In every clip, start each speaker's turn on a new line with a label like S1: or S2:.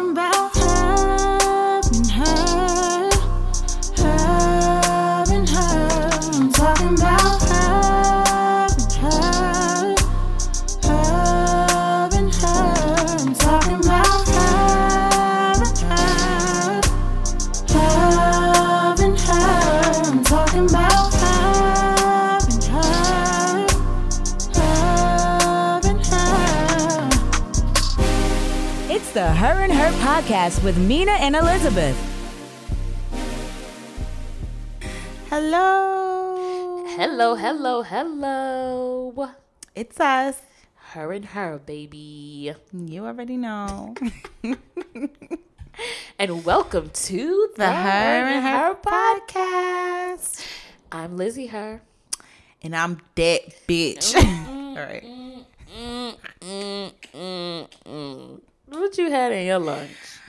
S1: talking about
S2: podcast with Mina and Elizabeth.
S1: Hello.
S3: Hello, hello, hello.
S1: It's us.
S3: Her and her, baby.
S1: You already know.
S3: And welcome to the,
S1: The Her and Her podcast.
S3: I'm Lizzie Her.
S1: And I'm that bitch. Mm, mm, All right.
S3: Mm, what you had in your lunch?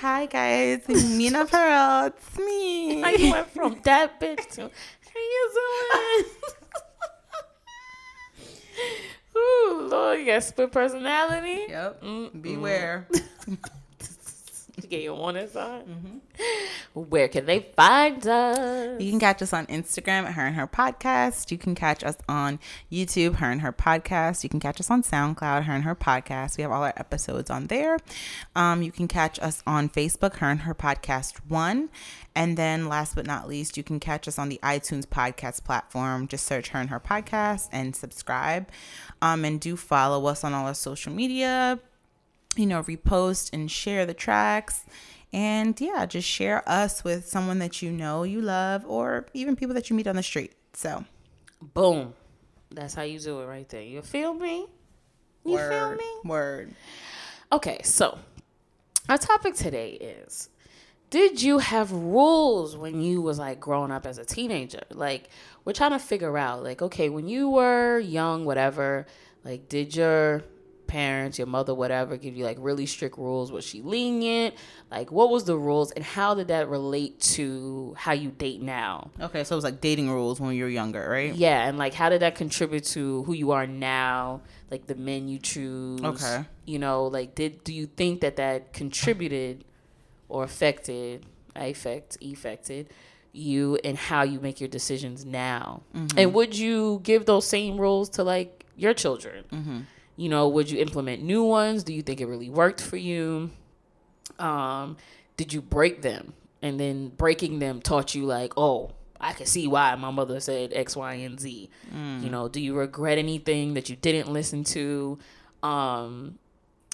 S1: Hi guys, Mina Pearl. It's me.
S3: I went from that bitch to how you doing? Ooh, Lord, you got split personality.
S1: Yep.
S3: Mm-mm.
S1: Beware.
S3: You get your warning sign. Where can they find us?
S1: You can catch us on Instagram at Her and Her Podcast. You can catch us on YouTube, Her and Her Podcast. You can catch us on SoundCloud, Her and Her Podcast. We have all our episodes on there. Um, you can catch us on Facebook, Her and Her Podcast One. And then last but not least, you can catch us on the iTunes podcast platform. Just search Her and Her Podcast and subscribe. Um, and do follow us on all our social media you know, repost and share the tracks. And yeah, just share us with someone that you know you love or even people that you meet on the street. So,
S3: Boom. That's how you do it right there. You feel me? You feel me?
S1: Word.
S3: Okay, so our topic today is did you have rules when you was like growing up as a teenager? Like we're trying to figure out like okay, when you were young whatever, like did your parents, your mother whatever give you like really strict rules? Was she lenient? Like what was the rules and how did that relate to how you date now?
S1: Okay, so it was like dating rules when you were younger, right?
S3: Yeah, and like how did that contribute to who you are now? Like the men you choose.
S1: Okay.
S3: You know, like did do you think that that contributed or affected, affect, affected you and how you make your decisions now? Mm-hmm. And would you give those same rules to like your children? Mm-hmm. You know, would you implement new ones? Do you think it really worked for you? um, did you break them? And then breaking them taught you like, oh, I can see why my mother said X, Y, and Z. You know, do you regret anything that you didn't listen to? Um,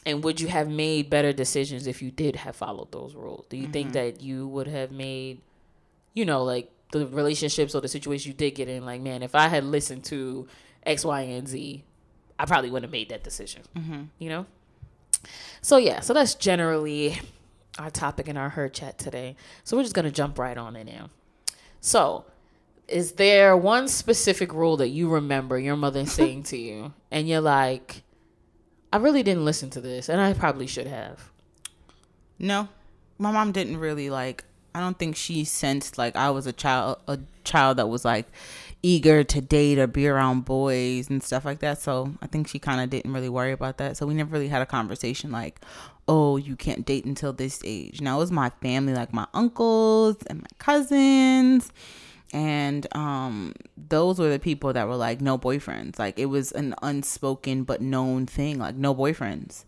S3: and would you have made better decisions if you did have followed those rules? Do you think that you would have made, you know, like the relationships or the situation you did get in, like, man, if I had listened to X, Y, and Z, I probably wouldn't have made that decision. Mm-hmm. You know? So yeah, so that's generally our topic in our her chat today. So we're just gonna jump right on in now. So, is there one specific rule that you remember your mother saying to you, and you're like, I really didn't listen to this, and I probably should have.
S1: No, my mom didn't really like. I don't think she sensed like I was a child, a child that was like eager to date or be around boys and stuff like that. So I think she kind of didn't really worry about that. So we never really had a conversation like, oh, you can't date until this age. Now it was my family, like my uncles and my cousins. And um those were the people that were like no boyfriends. Like it was an unspoken but known thing, like no boyfriends.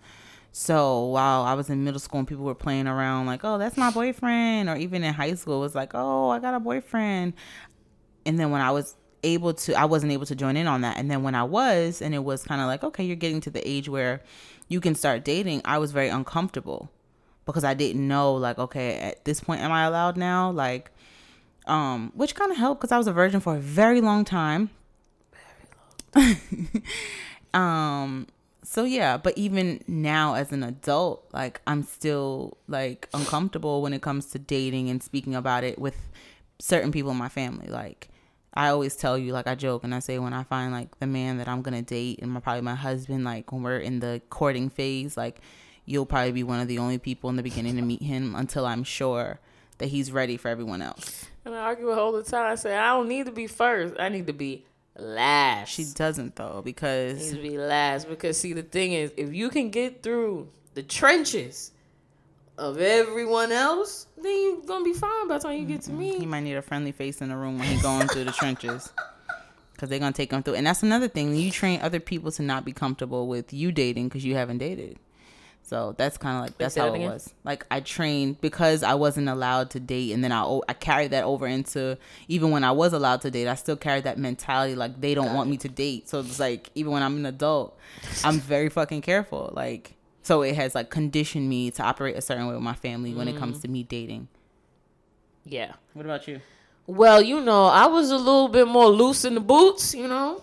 S1: So while I was in middle school and people were playing around like, oh, that's my boyfriend, or even in high school, it was like, oh, I got a boyfriend. And then when I was able to, I wasn't able to join in on that. And then when I was, and it was kind of like, okay, you're getting to the age where you can start dating, I was very uncomfortable because I didn't know, like, okay, at this point, am I allowed now? Like, um, which kind of helped because I was a virgin for a very long time. um so yeah but even now as an adult like i'm still like uncomfortable when it comes to dating and speaking about it with certain people in my family like i always tell you like i joke and i say when i find like the man that i'm gonna date and my, probably my husband like when we're in the courting phase like you'll probably be one of the only people in the beginning to meet him until i'm sure that he's ready for everyone else
S3: And I argue with all the time. I say, I don't need to be first. I need to be last.
S1: she doesn't though because needs
S3: to be last because see the thing is if you can get through the trenches of everyone else, then you're gonna be fine by the time you get to
S1: mm-hmm.
S3: me.
S1: He might need a friendly face in the room when he's going through the trenches. Because they're to take him through. And that's another thing. You train other people to not be comfortable with you dating because you haven't dated. So that's kind of like, that's how it
S3: again?
S1: was. Like I trained because I wasn't allowed to date. And then I I carried that over into, even when I was allowed to date, I still carried that mentality. Like they don't want me to date. So it's like, even when I'm an adult, I'm very fucking careful. Like, so it has like conditioned me to operate a certain way with my family when it comes
S3: Mm.
S1: to me dating.
S3: Yeah.
S1: What about you?
S3: Well, you know, I was a little bit more loose in the boots, you know.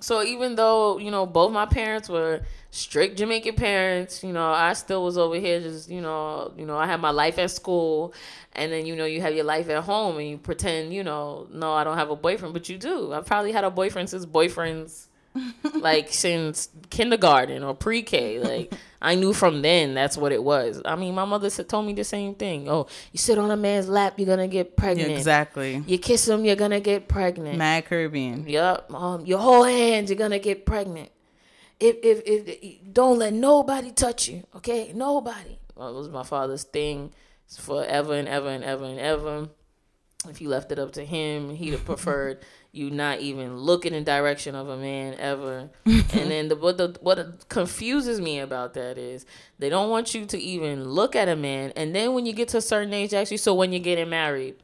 S3: So even though you know both my parents were strict Jamaican parents, you know, I still was over here just you know, you know, I had my life at school, and then you know you have your life at home, and you pretend you know, no, I don't have a boyfriend, but you do. I probably had a boyfriend since boyfriends, like since kindergarten or pre-K. Like I knew from then that's what it was. I mean, my mother said, told me the same thing. Oh, you sit on a man's lap, you're gonna get
S1: Yeah,
S3: pregnant.
S1: exactly.
S3: You kiss him, you're gonna get pregnant.
S1: Mad Caribbean.
S3: Yup. Um, your whole hands, you're gonna get pregnant. If, if if don't let nobody touch you, okay? Nobody. Well, it was my father's thing forever and ever and ever and ever. If you left it up to him, he'd have preferred you not even look in the direction of a man ever. and then the what the what confuses me about that is they don't want you to even look at a man, and then when you get to a certain age, actually, so when you're getting married.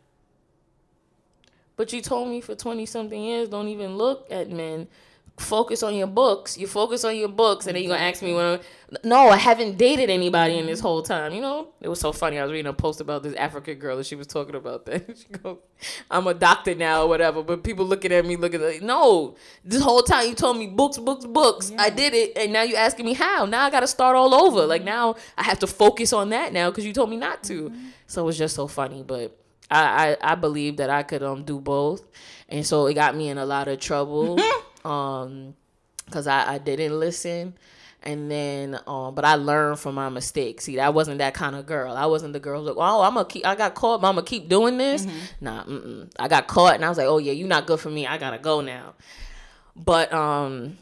S3: But you told me for 20 something years, don't even look at men. Focus on your books. You focus on your books, and then you're to ask me mm-hmm. when. I, no, I haven't dated anybody in this whole time. You know, it was so funny. I was reading a post about this African girl, and she was talking about that. She goes, I'm a doctor now or whatever, but people looking at me looking like, no, this whole time you told me books, books, books. I did it, and now you're asking me how. Now I got to start all over. Like mm-hmm. now I have to focus on that now because you told me not to. Mm-hmm. So it was just so funny, but I, I I believe that I could um do both, and so it got me in a lot of trouble, um, because I I didn't listen, and then um but I learned from my mistakes. See, I wasn't that kind of girl. I wasn't the girl like, oh, I'm gonna keep. I got caught, but I'm gonna keep doing this. Nah, mm-mm. I got caught, and I was like, oh yeah, you're not good for me. I gotta go now. But um,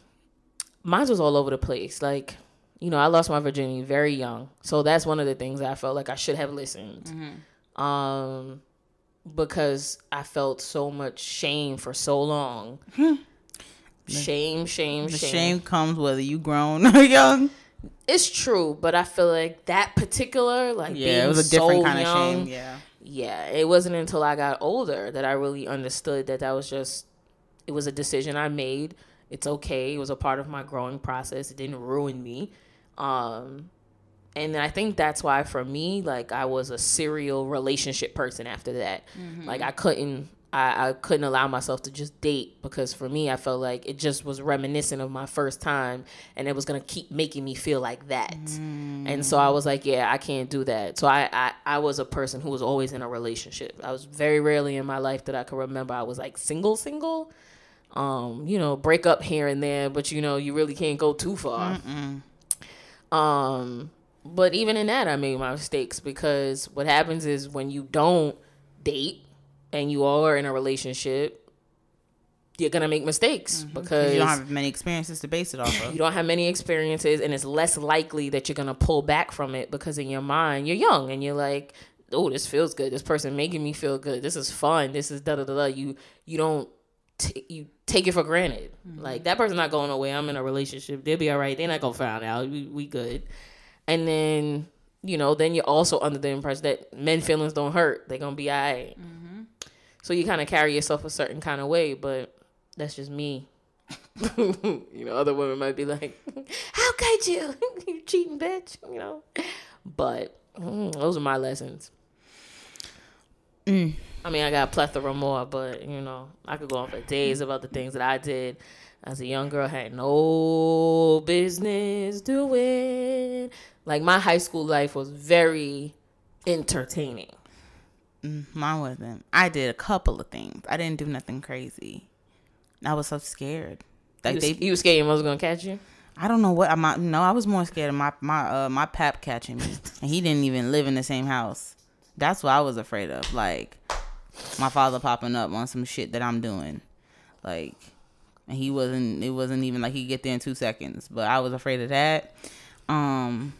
S3: mine was all over the place. Like, you know, I lost my virginity very young, so that's one of the things I felt like I should have listened. Um, because I felt so much shame for so long. Shame, shame,
S1: The
S3: shame.
S1: shame comes whether you grown or young.
S3: It's true, but I feel like that particular, like
S1: Yeah,
S3: being
S1: it was a different
S3: so
S1: kind of shame. Yeah.
S3: yeah, it wasn't until I got older that I really understood that that was just it was a decision I made. It's okay. It was a part of my growing process. It didn't ruin me. Um and I think that's why for me, like I was a serial relationship person after that. Like I couldn't I, I couldn't allow myself to just date because for me I felt like it just was reminiscent of my first time and it was gonna keep making me feel like that. And so I was like, yeah, I can't do that. So I, I, I was a person who was always in a relationship. I was very rarely in my life that I could remember I was like single, single. Um, you know, break up here and there, but you know, you really can't go too far. Um, but even in that, I made my mistakes because what happens is when you don't date and you all are in a relationship, you're gonna make mistakes mm-hmm. because
S1: You don't have many experiences to base it off of.
S3: you don't have many experiences and it's less likely that you're gonna pull back from it because in your mind you're young and you're like oh this feels good. This person making me feel good. This is fun. This is da da da da. You you don't t- you take it for granted. Mm-hmm. Like that person's not going away i'm in a relationship. They'll be all right they're not gonna find out. We, we good. And then you know then you're also under the impression that men feelings don't hurt. They're gonna be all right. Mm-hmm. So you kind of carry yourself a certain kind of way but that's just me you know, other women might be like, "How could you? you cheating bitch?" You know, but mm, those are my lessons. I mean, I got a plethora more, but you know, I could go on for days about the things that I did as a young girl had no business doing. Like my high school life was very entertaining.
S1: Mine wasn't. I did a couple of things. I didn't do nothing crazy. I was so scared. Like
S3: You,
S1: they,
S3: was- you was scared your mother was gonna catch you.
S1: I don't know what I might. No, I was more scared of my my uh my pap catching me, and he didn't even live in the same house. That's what I was afraid of. Like my father popping up on some shit that I'm doing, like, and he wasn't. It wasn't even like he get there in two seconds. But I was afraid of that. Um,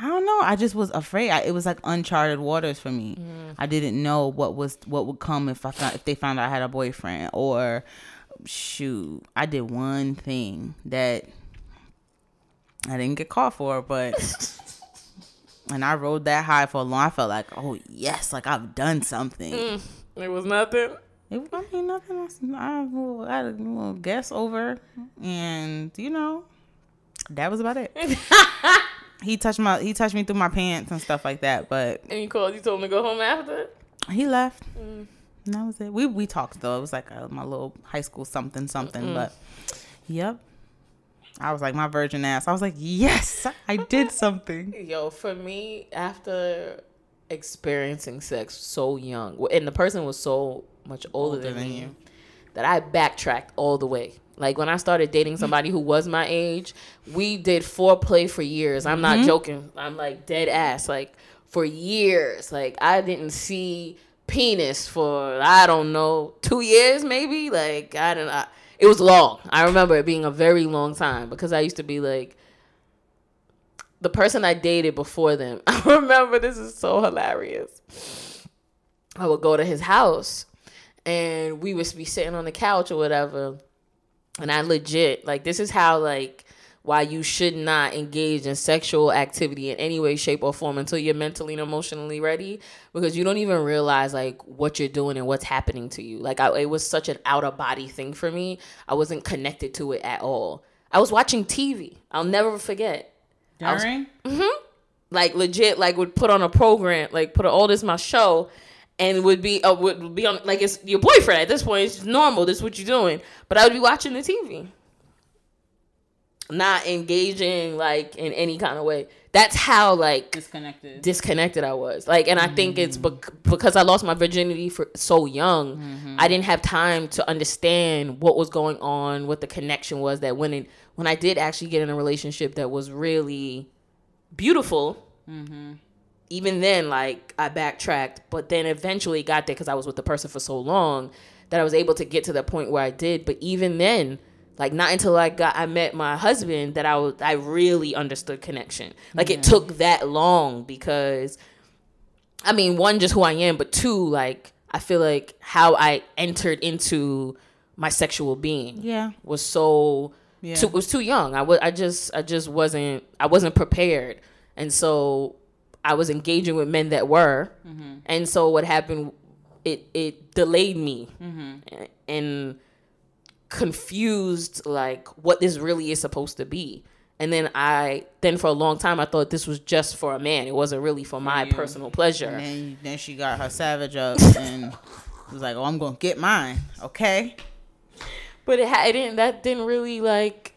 S1: I don't know. I just was afraid. I, it was like uncharted waters for me.
S3: Mm.
S1: I didn't know what was what would come if I found if they found out I had a boyfriend or shoot. I did one thing that I didn't get caught for, but and I rode that high for a long. I felt like, oh yes, like I've done something.
S3: Mm. It was nothing.
S1: It, I mean, nothing else. I, I had a little guess over, and you know, that was about it. he touched my he touched me through my pants and stuff like that, but
S3: And you called. You told him to go home after.
S1: he left. Mm. And that was it. We we talked though. It was like a, my little high school something something, but yep. I was like my virgin ass. I was like, yes, I did something.
S3: Yo, for me, after experiencing sex so young, and the person was so much older,
S1: Older
S3: than,
S1: than
S3: me,
S1: you.
S3: that I backtracked all the way. Like when I started dating somebody who was my age, we did foreplay for years. I'm not mm-hmm. joking. I'm like dead ass. Like for years. Like I didn't see penis for I don't know two years maybe. Like I don't. know. It was long. I remember it being a very long time because I used to be like the person I dated before them. I remember this is so hilarious. I would go to his house and we would be sitting on the couch or whatever. And I legit, like, this is how, like, why you should not engage in sexual activity in any way, shape, or form until you're mentally and emotionally ready because you don't even realize, like, what you're doing and what's happening to you. Like, I, it was such an out of body thing for me. I wasn't connected to it at all. I was watching TV. I'll never forget During? was-
S1: During mm-hmm.
S3: like legit like would put on a program like put all oh, this my show and would be uh, would be on like it's your boyfriend at this point it's normal this is what you're doing but i would be watching the tv not engaging like in any kind of way that's how like
S1: disconnected.
S3: disconnected I was. Like, and I think it's mm. bec- because I lost my virginity for so young. Mm-hmm. I didn't have time to understand what was going on, what the connection was. That when it, when I did actually get in a relationship that was really beautiful, mm-hmm. Even then, like I backtracked, but then eventually got there because I was with the person for so long that I was able to get to the point where I did. But even then. Like not until I got I met my husband that I was I really understood connection. Like it took that long because I mean, one, just who I am, but two, like I feel like how I entered into my sexual being
S1: Yeah.
S3: was so
S1: Yeah.
S3: too, was too young. I was I just I just wasn't I wasn't prepared, and so I was engaging with men that were, mm-hmm. and so what happened, it it delayed me, mm-hmm. and confused like what this really is supposed to be. And then I then for a long time I thought this was just for a man. It wasn't really for my
S1: you.
S3: personal pleasure.
S1: And then, then she got her savage up and was like, "Oh, I'm gonna get mine." Okay.
S3: But it, it didn't. That didn't really like.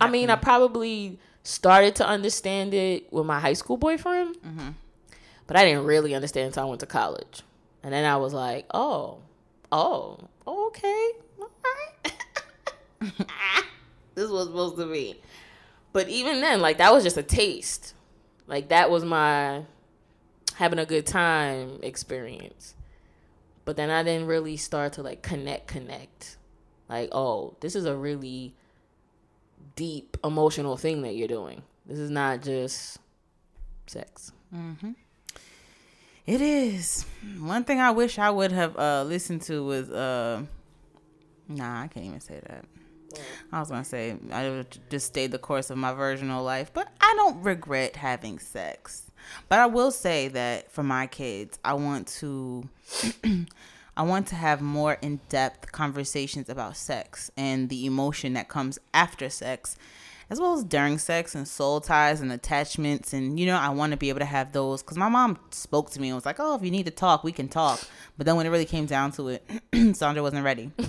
S3: I mean, I probably started to understand it with my high school boyfriend, mm-hmm. but I didn't really understand until I went to college, and then I was like, oh, oh, okay, all right. this was supposed to be. But even then, like that was just a taste. Like that was my having a good time experience. But then I didn't really start to like connect, connect. Like, oh, this is a really deep emotional thing that you're doing. This is not just sex.
S1: It is. One thing I wish I would have uh, listened to was uh, nah, I can't even say that. I was gonna say I just stayed the course of my virginal life, but I don't regret having sex. But I will say that for my kids, I want to I want to have more in-depth conversations about sex and the emotion that comes after sex as well as during sex and soul ties and attachments and you know I want to be able to have those cuz my mom spoke to me and was like, "Oh, if you need to talk, we can talk." But then when it really came down to it, Sandra wasn't ready.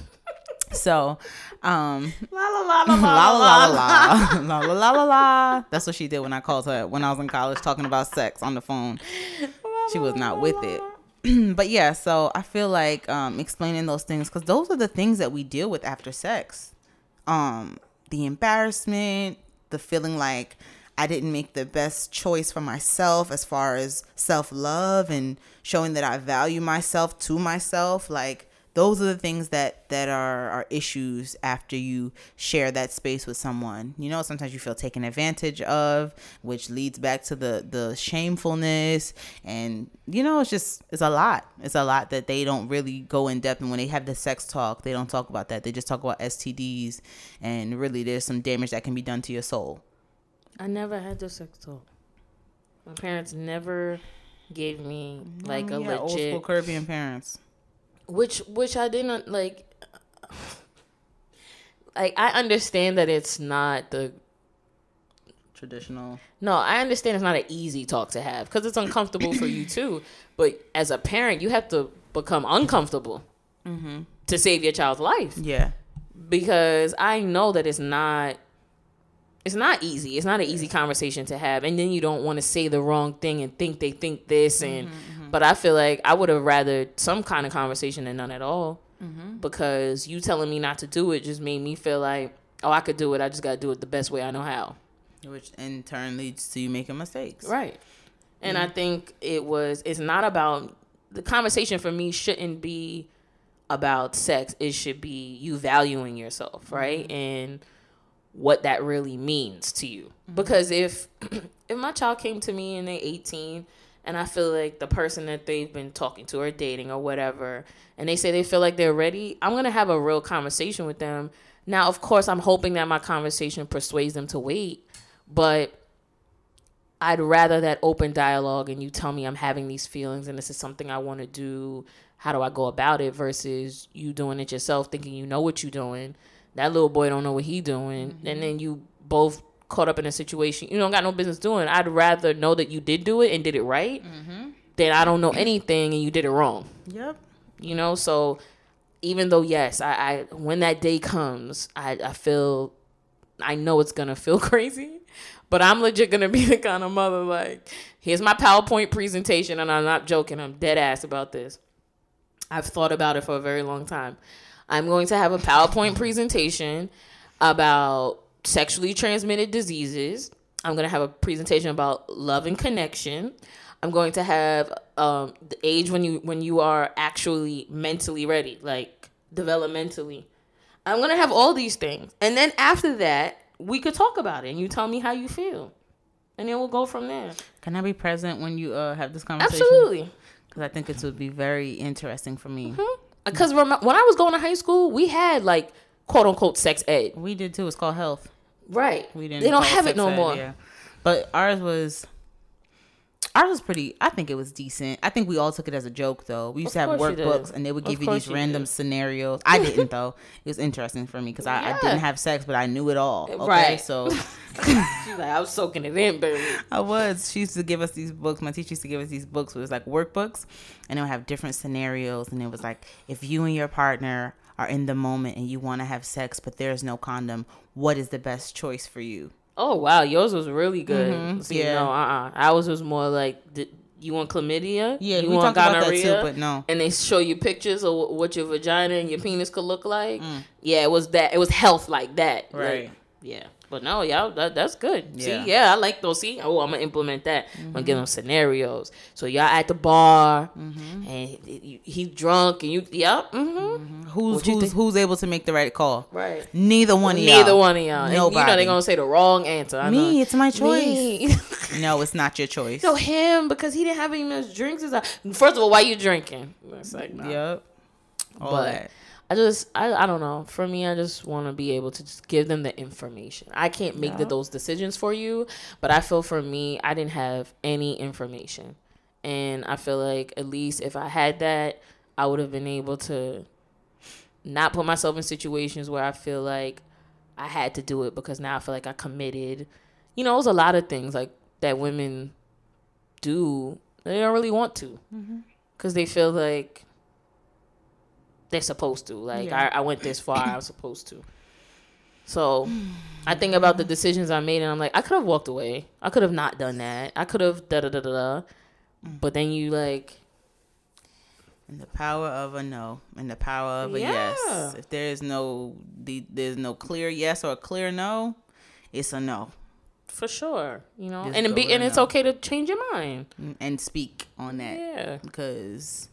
S1: So, um,
S3: La la la la
S1: la la la la la la la la la. That's what she did when I called her when I was in college talking about sex on the phone. She was not with it. but yeah, so I feel like um, explaining those things because those are the things that we deal with after sex. Um, the embarrassment, the feeling like I didn't make the best choice for myself as far as self love and showing that I value myself to myself. Like those are the things that that are are issues after you share that space with someone. You know sometimes you feel taken advantage of which leads back to the the shamefulness. And you know it's just it's a lot. It's a lot that they don't really go in depth. And when they have the sex talk they don't talk about that. They just talk about stds and really there's some damage that can be done to your soul.
S3: I never had the sex talk. My parents never gave me like a
S1: Yeah, old school caribbean parents
S3: which which I didn't like like I understand that it's not the
S1: traditional
S3: no, I understand it's not an easy talk to have because it's uncomfortable for you too. But as a parent, you have to become uncomfortable mm-hmm. to save your child's life
S1: yeah
S3: because I know that it's not it's not easy. It's not an easy conversation to have. And then you don't want to say the wrong thing and think they think this and mm-hmm, mm-hmm. Mm-hmm. but I feel like I would have rather some kind of conversation than none at all. Mm-hmm. Because you telling me not to do it just made me feel like, oh, I could do it. I just got to do it the best way I know how.
S1: which in turn leads to you making mistakes
S3: Right. And I mm-hmm. think it was it's not about the conversation for me shouldn't be about sex. It should be you valuing yourself, right? And what that really means to you. Because if if my child came to me and they're 18 and I feel like the person that they've been talking to or dating or whatever, and they say they feel like they're ready, I'm gonna have a real conversation with them. Now, of course, I'm hoping that my conversation persuades them to wait, but I'd rather that open dialogue and you tell me I'm having these feelings and this is something I want to do. How do I go about it versus you doing it yourself, thinking you know what you're doing. That little boy don't know what he doing, mm-hmm. and then you both caught up in a situation. You don't got no business doing. I'd rather know that you did do it and did it right mm-hmm. than I don't know anything and you did it wrong.
S1: Yep.
S3: You know so even though yes i, I when that day comes I, I feel i know it's gonna feel crazy but i'm legit gonna be the kind of mother like here's my powerpoint presentation and i'm not joking i'm dead ass about this. I've thought about it for a very long time. I'm going to have a powerpoint presentation about sexually transmitted diseases i'm going to have a presentation about love and connection I'm going to have um, the age when you when you are actually mentally ready, like developmentally. I'm gonna have all these things, and then after that, we could talk about it, and you tell me how you feel, and then we'll go from there.
S1: Can I be present when you uh, have this conversation?
S3: Absolutely,
S1: Because I think it would be very interesting for me.
S3: because when I was going to high school, we had like quote unquote sex ed,
S1: We did too. It's called health.
S3: Right?
S1: We didn't.
S3: They don't have it no more.
S1: Yeah. But ours was. Ours was pretty. I think it was decent. I think we all took it as a joke, though. We used to have
S3: course you did.
S1: workbooks, and they would
S3: Of
S1: give you these
S3: you
S1: random
S3: did.
S1: scenarios. I didn't, though. It was interesting for me because I, I didn't have sex, but I knew it all. Okay?
S3: Right.
S1: So
S3: She's like, I was soaking it in, baby.
S1: I was. She used to give us these books. My teacher used to give us these books. It was like workbooks, and it would have different scenarios. And it was like, if you and your partner are in the moment and you want to have sex, but there's no condom, what is the best choice for you?
S3: Oh wow, yours was really good.
S1: Mhm,
S3: See,
S1: yeah.
S3: no, uh, uh ours was more like, you want chlamydia?
S1: Yeah,
S3: you
S1: we
S3: want
S1: talked about that too, but no.
S3: and they show you pictures of what your vagina and your penis could look like.
S1: Mm.
S3: Yeah, it was that. It was health like that. Like,
S1: Right.
S3: yeah. But no, y'all, that, that's good.
S1: Yeah. Mm-hmm.
S3: See, yeah, I like those. See, oh, I'm gonna implement that. I'm gonna give them scenarios. So y'all at the bar, and he, he drunk, and you, yep, mm-hmm.
S1: Who's
S3: What you
S1: who's
S3: think?
S1: who's able to make the right call?
S3: right.
S1: Neither one of y'all.
S3: Neither one of y'all. And you know they're gonna say the wrong answer. I
S1: Me,
S3: know.
S1: it's my choice.
S3: Me.
S1: No, it's not your choice.
S3: So him because he didn't have any much drinks. First of all, why you drinking? It's like nah.
S1: Yep. All
S3: But
S1: that.
S3: I just I, I don't know. For me, I just want to be able to just give them the information. I can't make the, those decisions for you, but I feel for me, I didn't have any information, and I feel like at least if I had that, I would have been able to not put myself in situations where I feel like I had to do it because now I feel like I committed. You know, there's a lot of things like that women do they don't really want to mm-hmm. because they feel like they're supposed to. Like
S1: Yeah.
S3: I, I went this far, I was supposed to. So I think about the decisions I made, and I'm like, I could have walked away. I could have not done that. I could have da da da da da. Mm. But then you like,
S1: And the power of a no, and the power of a
S3: Yeah.
S1: yes. If there is no, the, there's no clear yes or a clear no, it's a no.
S3: for sure, you know,
S1: Just
S3: and be and
S1: a
S3: it's okay to change your mind.
S1: Mm, and speak on that
S3: Yeah,
S1: because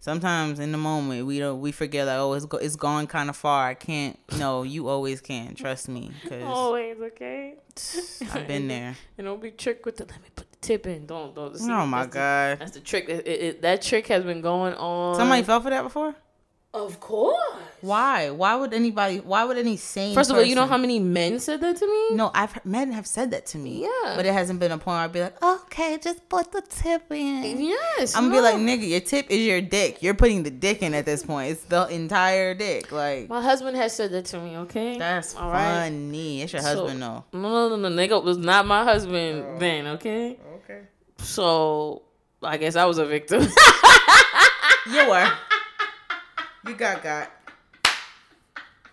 S1: Sometimes in the moment we don't we forget like oh it's go, it's gone kind of far. I can't. No, you always can. Trust me, because
S3: Always okay.
S1: I've been there.
S3: And don't be tricked with the let me put the tip in. Don't don't. see,
S1: Oh my
S3: that's the-
S1: god!
S3: that's the trick. It, it, it- that trick has been going on.
S1: Somebody fell for that before.
S3: Of course.
S1: Why? Why would anybody? Why would any sane?
S3: First of all, you know how many men said that to me?
S1: No, I've men have said that to me.
S3: Yeah.
S1: but it hasn't been a point where I'd be like, okay, just put the tip in.
S3: Yes.
S1: I'm gonna
S3: no.
S1: be like, nigga, your tip is your dick. You're putting the dick in at this point. It's the entire dick. Like
S3: My husband has said that to me. Okay.
S1: that's
S3: all right.
S1: funny. It's your
S3: So-
S1: husband, though.
S3: No, no, no, no. Nigga was not my husband oh. then. Okay.
S1: Okay.
S3: So I guess I was a victim.
S1: You were. You got got.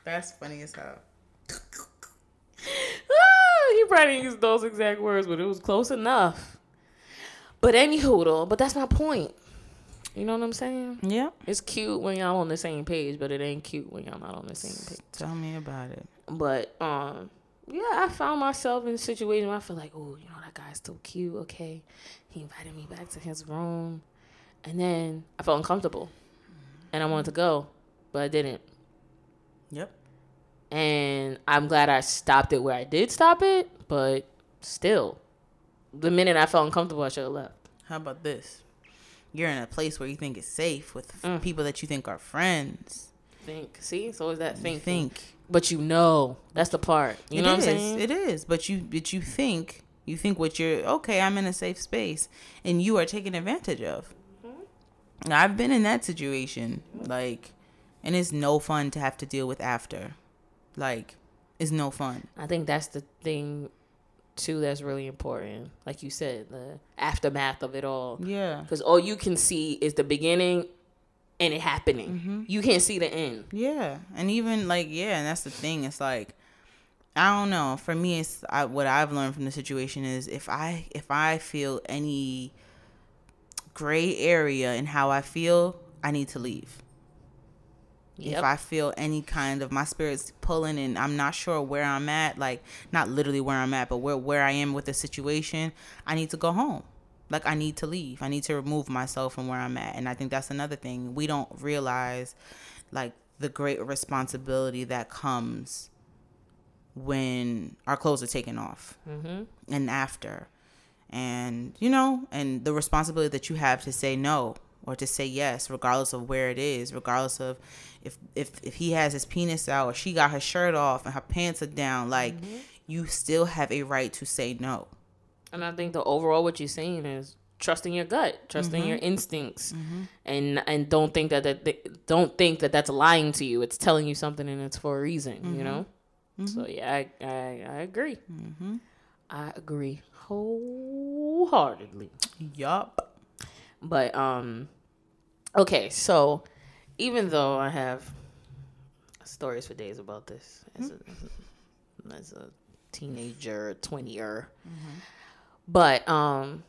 S1: That's funny as hell.
S3: Ah, he probably didn't use those exact words, but it was close enough. But any though, but that's my point. You know what I'm saying?
S1: Yeah.
S3: It's cute when y'all on the same page, but it ain't cute when y'all not on the same page.
S1: Tell me about it.
S3: But um, yeah, I found myself in a situation where I feel like, oh, you know, that guy's still cute. Okay, he invited me back to his room, and then I felt uncomfortable, and I wanted to go, but I didn't.
S1: Yep.
S3: And I'm glad I stopped it where I did stop it, but still, the minute I felt uncomfortable, I should have left.
S1: How about this? You're in a place where you think it's safe with
S3: Mm.
S1: people that you think are friends.
S3: Think, see, so is that think,
S1: think
S3: but you know, that's the part. You
S1: It
S3: know what I'm saying?
S1: It is, but you but you think you think what you're okay. I'm in a safe space, and you are taken advantage of. I've been in that situation, like, and it's no fun to have to deal with after. Like, it's no fun.
S3: I think that's the thing too that's really important. Like you said, the aftermath of it all.
S1: Yeah,
S3: Because all you can see is the beginning and it happening.
S1: Mm-hmm.
S3: You can't see the end.
S1: yeah, and even like yeah, and that's the thing. It's like. I don't know. For me, it's I, what I've learned from the situation is if I if I feel any gray area in how I feel, I need to leave.
S3: Yep.
S1: if I feel any kind of my spirit's pulling and I'm not sure where I'm at, like not literally where I'm at, but where where I am with the situation, I need to go home. Like I need to leave. I need to remove myself from where I'm at. And I think that's another thing. We don't realize like the great responsibility that comes when our clothes are taken off mm-hmm. and after. And you know, and the responsibility that you have to say no or to say yes regardless of where it is regardless of if if if he has his penis out or she got her shirt off and her pants are down like you still have a right to say no
S3: And I think the overall what you're saying is trusting your gut, trusting
S1: Mm-hmm.
S3: your instincts, and and don't think that, that don't think that that's lying to you. It's telling you something and it's for a reason.
S1: Mm-hmm.
S3: You know. So yeah, I I, I agree. I agree wholeheartedly.
S1: yup
S3: But um okay, so even though I have stories for days about this as a, as a teenager, 20er. But um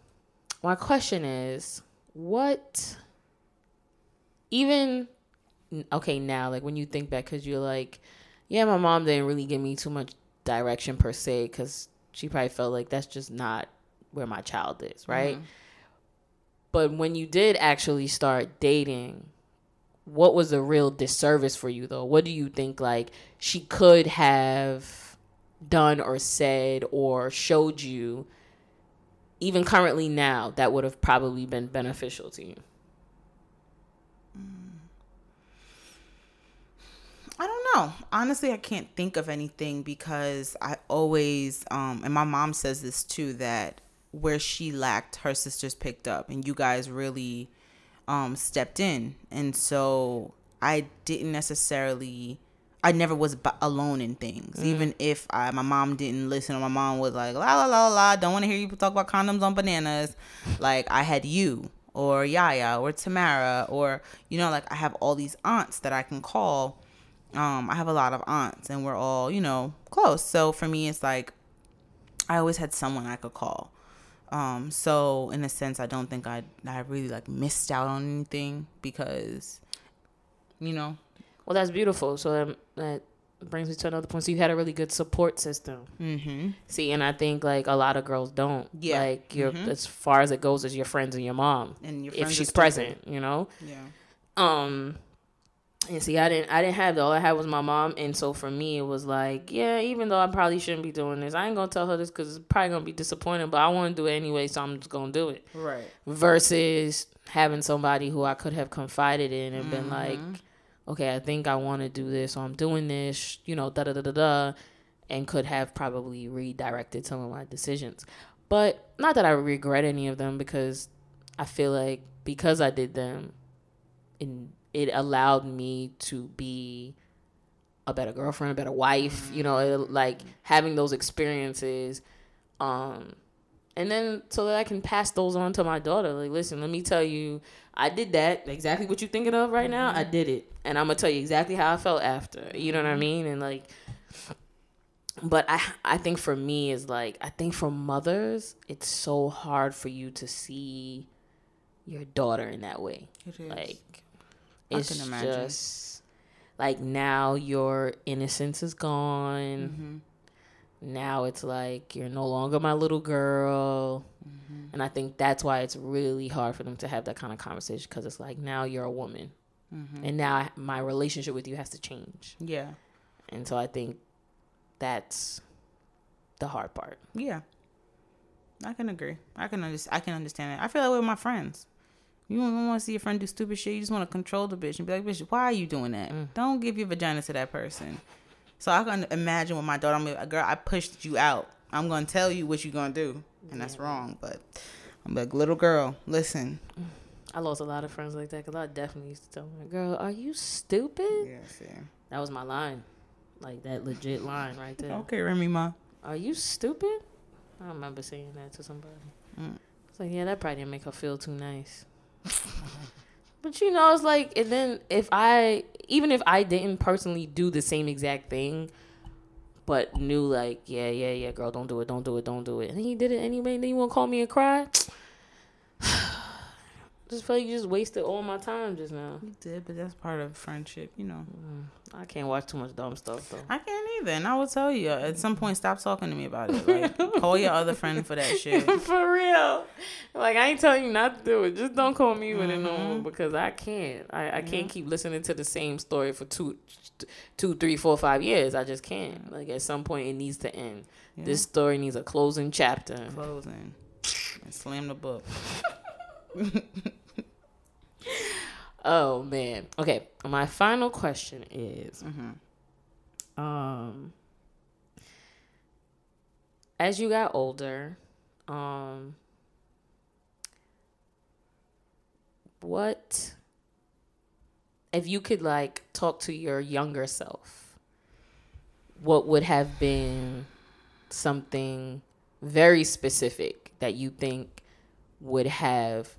S3: my question is what even okay now like when you think back cuz you're like yeah, my mom didn't really give me too much direction per se cuz she probably felt like that's just not where my child is, mm-hmm. right? But when you did actually start dating, what was the real disservice for you though? What do you think like she could have done or said or showed you even currently now that would have probably been beneficial to you? Mm.
S1: I don't know. Honestly, I can't think of anything because I always, um, and my mom says this too, that where she lacked, her sisters picked up, and you guys really um, stepped in. And so I didn't necessarily, I never was b- alone in things. Even if I, my mom didn't listen, or my mom was like, la la la la, don't want to hear you talk about condoms on bananas. Like I had you or Yaya or Tamara or, you know, like I have all these aunts that I can call um, I have a lot of aunts and we're all, you know, close. So for me, it's like I always had someone I could call. Um, so in a sense, I don't think I I really like missed out on anything because, you know,
S3: Well, that's beautiful. So that, that brings me to another point. So you had a really good support system.
S1: mm-hmm.
S3: See, and I think like a lot of girls don't.
S1: Yeah.
S3: Like your as far as it goes as your friends and your mom.
S1: and your
S3: if she's present, you know?
S1: Yeah.
S3: Um, and see, I didn't, I didn't have that. All I had was my mom, and so for me, it was like, yeah, even though I probably shouldn't be doing this, I ain't gonna tell her this because it's probably gonna be disappointing. But I want to do it anyway, so I'm just gonna do it.
S1: Right.
S3: Versus having somebody who I could have confided in and been mm-hmm. like, okay, I think I want to do this, so I'm doing this, you know, da da da da da, and could have probably redirected some of my decisions. But not that I regret any of them because I feel like because I did them, and it allowed me to be a better girlfriend, a better wife, you know, it, like having those experiences um and then so that I can pass those on to my daughter. Like, listen, let me tell you, I did that exactly what you're thinking of right now. I did it, and I'm gonna tell you exactly how I felt after. You know what I mean? And like, but I I think for me is like I think for mothers, it's so hard for you to see your daughter in that way.
S1: It is.
S3: Like, it's
S1: can imagine.
S3: just like now your innocence is gone
S1: Mm-hmm.
S3: now it's like you're no longer my little girl
S1: Mm-hmm.
S3: and i think that's why it's really hard for them to have that kind of conversation because it's like now you're a woman
S1: Mm-hmm.
S3: and now I, my relationship with you has to change
S1: Yeah.
S3: and so i think that's the hard part
S1: Yeah. I can agree. I can under- I can understand it. I feel that way with my friends. You don't want to see your friend do stupid shit. You just want to control the bitch and be like, bitch, why are you doing that? Don't give your vagina to that person. So I can imagine with my daughter, I'm like, girl, I pushed you out. I'm going to tell you what you're going to do. And that's wrong. But I'm like, little girl, listen.
S3: i lost a lot of friends like that because i definitely used to tell my girl are you stupid
S1: Yeah, see.
S3: that was my line like that legit line right there
S1: Okay, Remy Ma.
S3: are you stupid i remember saying that to somebody
S1: Mm.
S3: It's like, yeah, that probably didn't make her feel too nice. but you know, it's like, and then if I, even if I didn't personally do the same exact thing, but knew like, yeah, yeah, yeah, girl, don't do it, don't do it, don't do it, and he did it anyway, and then you want to call me and cry? Just feel like you just wasted all my time just now.
S1: You did, but that's part of friendship, you know.
S3: I can't watch too much dumb stuff though.
S1: I can't either. And I will tell you, at some point, stop talking to me about it. Like, call your other friend for that shit.
S3: For real. Like I ain't telling you not to do it. Just don't call me with it no
S1: Mm-hmm.
S3: more because I can't. I, I can't keep listening to the same story for two, two, three, four, five years. I just can't. Like at some point it needs to end. This story needs a closing chapter.
S1: Closing. And slam the book.
S3: Oh man. Okay. My final question is um as you got older, um what if you could like talk to your younger self, what would have been something very specific that you think would have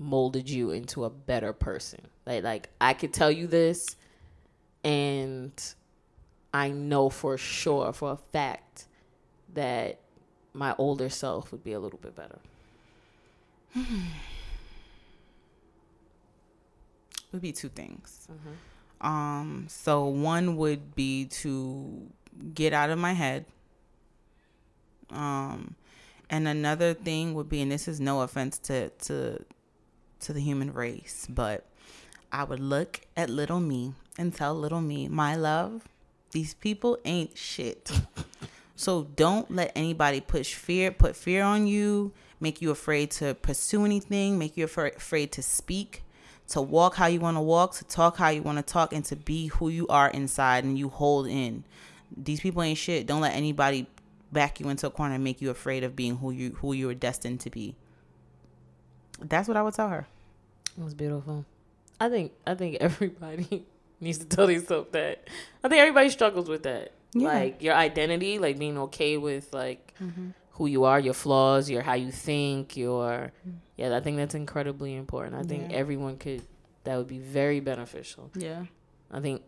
S3: molded you into a better person. Like like I could tell you this and I know for sure for a fact that my older self would be a little bit better.
S1: Would be two things. Um, so one would be to get out of my head. Um, and another thing would be, and this is no offense to to to the human race, but I would look at little me and tell little me, my love, these people ain't shit. So don't let anybody push fear, put fear on you, make you afraid to pursue anything, make you afra- afraid to speak, to walk how you want to walk, to talk how you want to talk, and to be who you are inside and you hold in. These people ain't shit. Don't let anybody back you into a corner and make you afraid of being who you who you are destined to be. That's what I would tell her.
S3: It was beautiful. I think I think everybody needs to tell themselves that. I think everybody struggles with that.
S1: Yeah.
S3: Like your identity, like being okay with like mm-hmm. who you are, your flaws, your how you think, your mm-hmm. yeah. I think that's incredibly important. I think
S1: Yeah.
S3: everyone could that would be very beneficial.
S1: Yeah.
S3: I think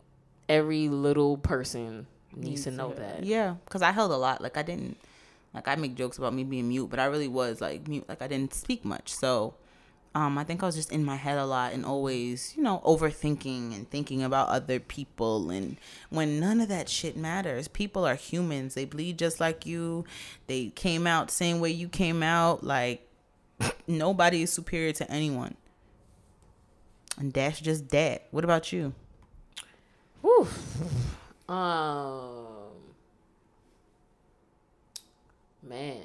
S3: every little person needs, to know that.
S1: Yeah, because I held a lot. Like I didn't, like I make jokes about me being mute, but I really was like mute. Like I didn't speak much. So, um, I think I was just in my head a lot and always, you know, overthinking and thinking about other people. And when none of that shit matters, people are humans. They bleed just like you. They came out same way you came out. Like nobody is superior to anyone. And Dash just dad. What about you?
S3: Whew. Um, man,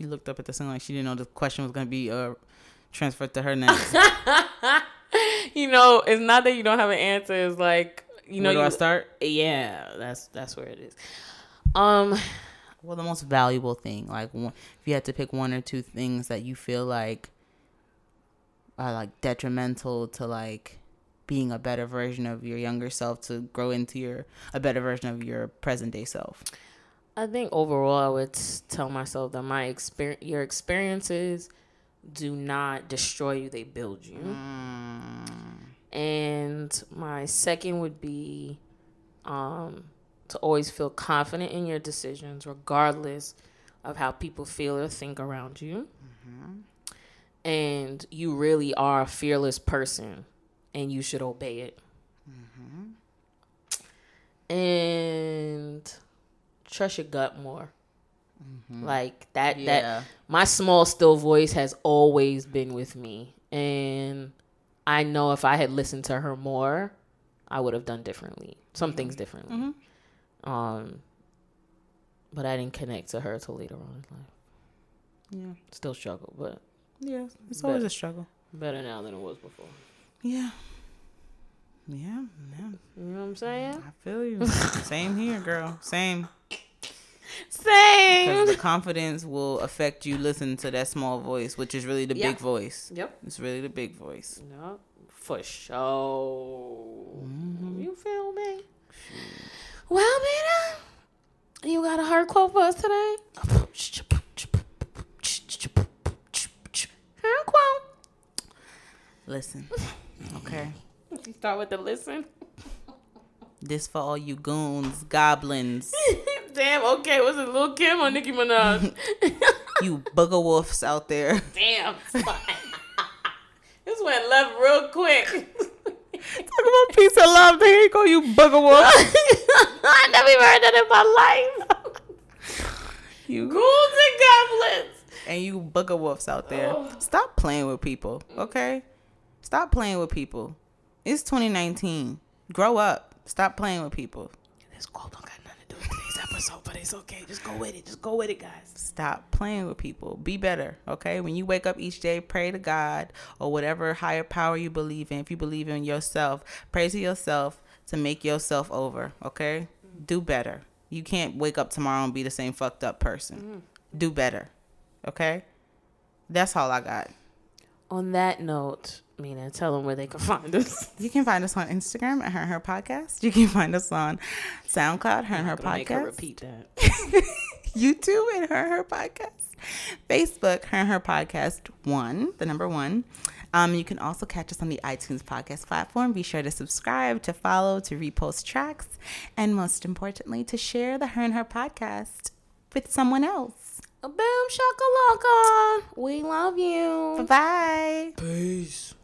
S1: She looked up at the ceiling like she didn't know the question was gonna be uh transferred to her next.
S3: you know, it's not that you don't have an answer. It's like you know,
S1: Where do
S3: you,
S1: I start?
S3: yeah, that's that's where it is. Um,
S1: Well, the most valuable thing, like if you had to pick one or two things that you feel like are like detrimental to like being a better version of your younger self to grow into your a better version of your present day self.
S3: I think overall, I would tell myself that my experience, your experiences, do not destroy you; they build you. Mm. And my second would be um, to always feel confident in your decisions, regardless of how people feel or think around you. Mm-hmm. And you really are a fearless person, and you should obey it. Mm-hmm. And trust your gut more. Like that.
S1: Yeah.
S3: That my small still voice has always been with me and i know if i had listened to her more i would have done differently some things differently um but i didn't connect to her till later on in life
S1: Yeah.
S3: still struggle but
S1: Yeah. It's always
S3: But-
S1: a struggle.
S3: better now than it was before
S1: Yeah. Yeah, yeah.
S3: you know what i'm saying
S1: I feel you. Same here, girl. Same. Because the confidence will affect you listening to that small voice, which is really the big voice.
S3: yep.
S1: It's really the big voice.
S3: no for sure. Mm-hmm. You feel me? Well Mina, you got a hard quote for us today? Hard quote.
S1: Listen, okay.
S3: You start with the listen.
S1: This for all you goons, goblins,
S3: Damn, okay, was it Lil Kim or Nicki Minaj?
S1: you booger wolves out there.
S3: Damn. this went left real quick.
S1: Talk about peace and love. There you go, you booger wolf.
S3: I never even heard that in my life.
S1: You
S3: Ghouls and goblins.
S1: and you booger wolves out there. Oh. Stop playing with people, okay? Stop playing with people. It's 2019. Grow up. Stop playing with people.
S3: This quote don't got nothing to do with today's episode, but it's okay. Just go with it. Just go with it, guys.
S1: Stop playing with people. Be better, okay? When you wake up each day, pray to God or whatever higher power you believe in. If you believe in yourself, pray to yourself to make yourself over, okay? Do better. You can't wake up tomorrow and be the same fucked up person. Mm. Do better, okay? That's all I got.
S3: On that note, Mina, tell them where they can find us.
S1: You can find us on Instagram at Her and Her Podcast. You can find us on SoundCloud, Her and Her
S3: Gonna make her
S1: Podcast.
S3: repeat that.
S1: YouTube and Her and Her Podcast. Facebook, Her and Her Podcast one, the number one. Um, you can also catch us on the iTunes podcast platform. Be sure to subscribe, to follow, to repost tracks, and most importantly, to share the Her and Her Podcast with someone else.
S3: Boom shakalaka. We love you.
S1: Bye bye.
S3: Peace.